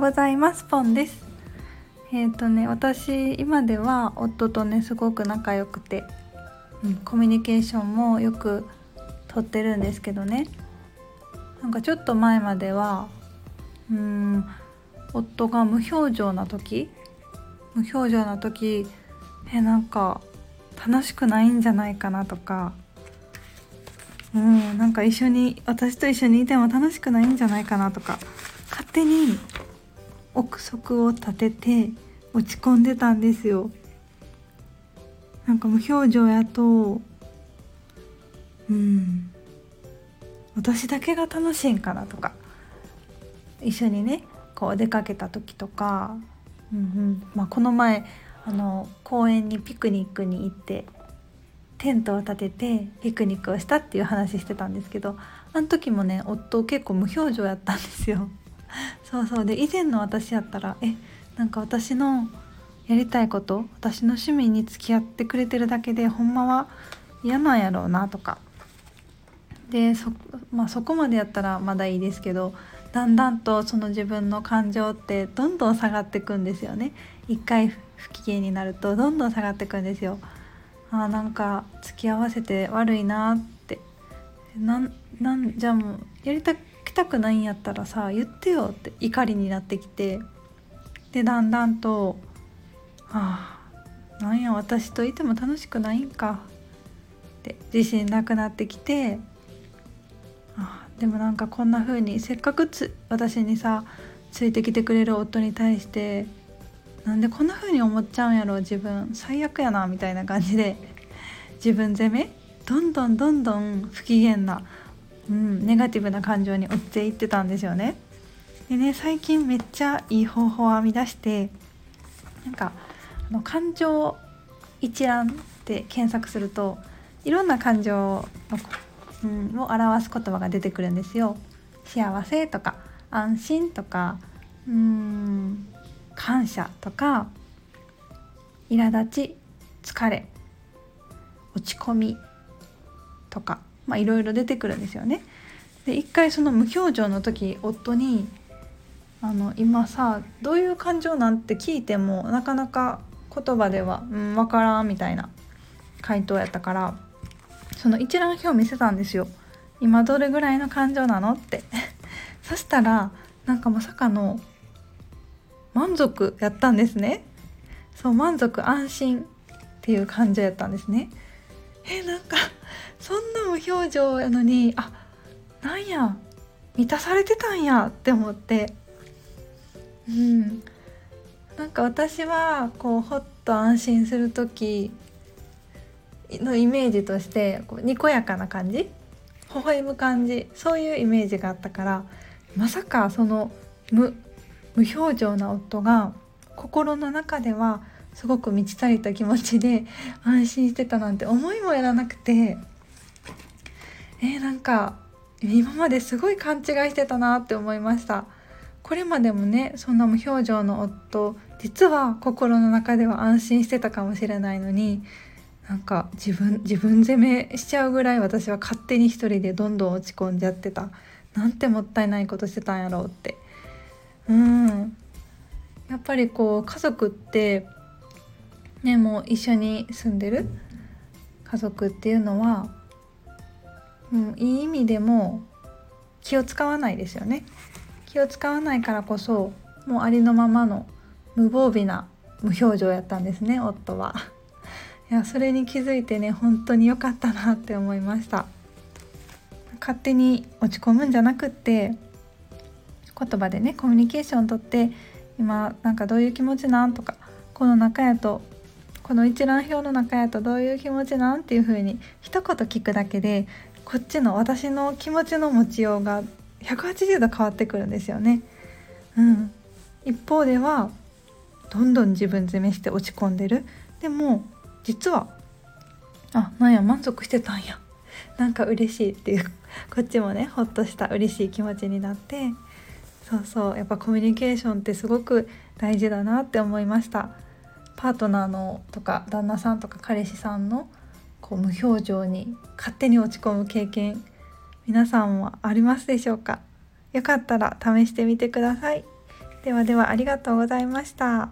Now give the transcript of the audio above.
ございます。ポンです。えっ、ー、とね私今では夫とねすごく仲良くて、うん、コミュニケーションもよくとってるんですけどね。なんかちょっと前まではうん夫が無表情な時無表情な時えなんか楽しくないんじゃないかなとかうんなんか一緒に私と一緒にいても楽しくないんじゃないかなとか勝手に憶測を立てて落ち込んでたんですよ。なんか無表情やとうん。私だけが楽しいんかなとか。一緒にねこう出かけた時とか、うんうん。まあ、この前あの公園にピクニックに行ってテントを立ててピクニックをしたっていう話してたんですけどあの時もね夫結構無表情やったんですよ。そうそう。で以前の私やったらえなんか私のやりたいこと私の趣味に付き合ってくれてるだけでほんまは嫌なんやろうなとか。でそ,、まあ、そこまでやったらまだいいですけどだんだんとその自分の感情ってどんどん下がっていくんですよね。一回不機嫌になるとどんどん下がっていくんですよ。あなんか付き合わせて悪いなって。なんなんじゃあもうやりたたくないんやったらさ言ってよって怒りになってきて。でだんだんとああなんや私といても楽しくないんか。って自信なくなってきて。あでもなんかこんな風にせっかくつ私にさついてきてくれる夫に対してなんでこんな風に思っちゃうんやろ自分。最悪やなみたいな感じで。自分責め？どんどんどんどん不機嫌な、うん、ネガティブな感情に追っていってたんですよね。でね最近めっちゃいい方法を編み出してなんかあの感情一覧って検索するといろんな感情の、うん、を表す言葉が出てくるんですよ。幸せとか安心とかうん感謝とか苛立ち疲れ落ち込みとかまあいろいろ出てくるんですよね。で一回その無表情の時夫にあの今さどういう感情なんて聞いてもなかなか言葉では、うん、分からんみたいな回答やったからその一覧表見せたんですよ。今どれぐらいの感情なのって そしたらなんかまさかの満足やったんですねそう満足安心っていう感情やったんですねえなんかそん無表情やのにあなんや満たされてたんやって思って。うん。なんか私はこうほっと安心する時のイメージとしてこうにこやかな感じ微笑む感じそういうイメージがあったからまさかその無無表情な夫が心の中ではすごく満ち足りた気持ちで安心してたなんて思いもやらなくて。えー、なんか今まですごい勘違いしてたなって思いました。これまでもねそんな無表情の夫実は心の中では安心してたかもしれないのになんか自分自分責めしちゃうぐらい私は勝手に一人でどんどん落ち込んじゃってた。なんてもったいないことしてたんやろうって。うん。やっぱりこう家族ってねもう一緒に住んでる家族っていうのは、うん、いい意味でも気を使わないですよね。気を使わないからこそもうありのままの無防備な無表情やったんですね夫は。いやそれに気づいてね本当に良かったなって思いました。勝手に落ち込むんじゃなくって言葉でねコミュニケーションとって今なんかどういう気持ちなんとかこの中やとこの一覧表の中やとどういう気持ちなんっていう風に一言聞くだけでこっちの私の気持ちの持ちようが180度変わってくるんですよね。うん、一方ではどんどん自分責めして落ち込んでる。でも実はあなんや満足してたんや。なんか嬉しいっていうこっちもねほっとした嬉しい気持ちになってそうそうやっぱコミュニケーションってすごく大事だなって思いました。パートナーのとか旦那さんとか彼氏さんのこう無表情に勝手に落ち込む経験皆さんはありますでしょうか？よかったら試してみてくださいではではありがとうございました。